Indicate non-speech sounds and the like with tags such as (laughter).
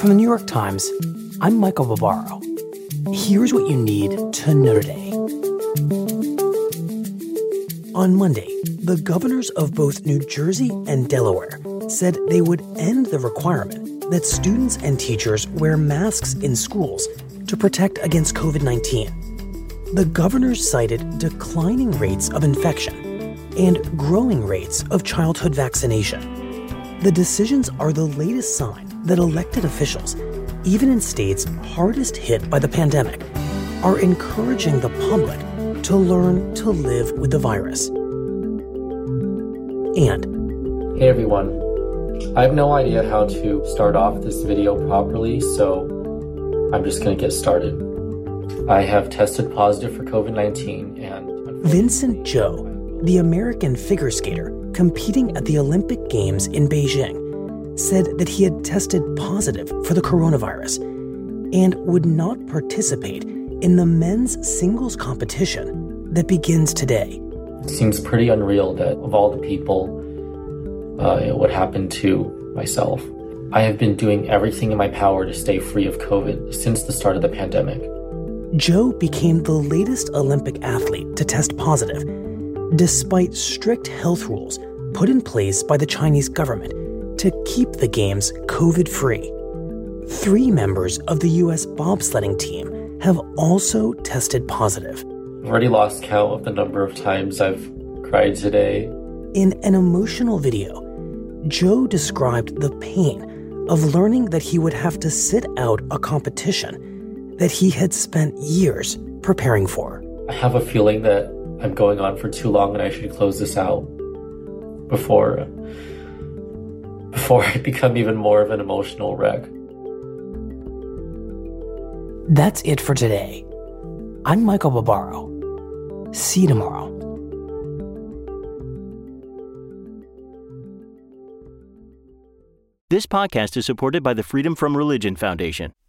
From the New York Times, I'm Michael Barbaro. Here's what you need to know today. On Monday, the governors of both New Jersey and Delaware said they would end the requirement that students and teachers wear masks in schools to protect against COVID 19. The governors cited declining rates of infection and growing rates of childhood vaccination. The decisions are the latest sign that elected officials, even in states hardest hit by the pandemic, are encouraging the public to learn to live with the virus. And Hey everyone, I have no idea how to start off this video properly, so I'm just going to get started. I have tested positive for COVID 19 and. Vincent Zhou, the American figure skater competing at the Olympic Games in Beijing, said that he had tested positive for the coronavirus and would not participate in the men's singles competition that begins today. It seems pretty unreal that of all the people, uh, it would happen to myself. I have been doing everything in my power to stay free of COVID since the start of the pandemic. Zhou became the latest Olympic athlete to test positive, despite strict health rules put in place by the Chinese government to keep the Games COVID free. Three members of the U.S. bobsledding team have also tested positive. I've already lost count of the number of times I've cried today. In an emotional video, Zhou described the pain of learning that he would have to sit out a competition that he had spent years preparing for. I have a feeling that I'm going on for too long and I should close this out before before I (laughs) become even more of an emotional wreck. That's it for today. I'm Michael Barbaro. See you tomorrow. This podcast is supported by the Freedom from Religion Foundation.